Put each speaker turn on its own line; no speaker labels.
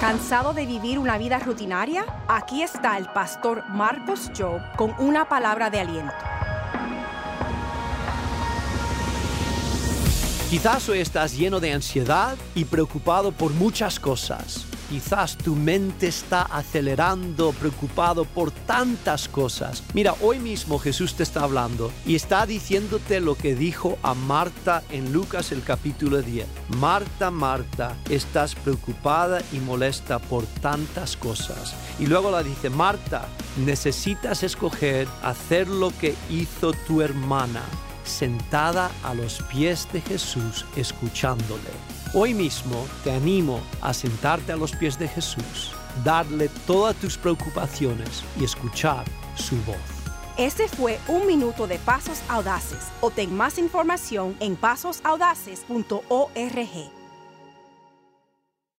¿Cansado de vivir una vida rutinaria? Aquí está el pastor Marcos Job con una palabra de aliento.
Quizás hoy estás lleno de ansiedad y preocupado por muchas cosas. Quizás tu mente está acelerando, preocupado por tantas cosas. Mira, hoy mismo Jesús te está hablando y está diciéndote lo que dijo a Marta en Lucas el capítulo 10. Marta, Marta, estás preocupada y molesta por tantas cosas. Y luego la dice, Marta, necesitas escoger hacer lo que hizo tu hermana sentada a los pies de Jesús escuchándole. Hoy mismo te animo a sentarte a los pies de Jesús, darle todas tus preocupaciones y escuchar su voz.
Este fue un minuto de Pasos Audaces. Obtén más información en pasosaudaces.org.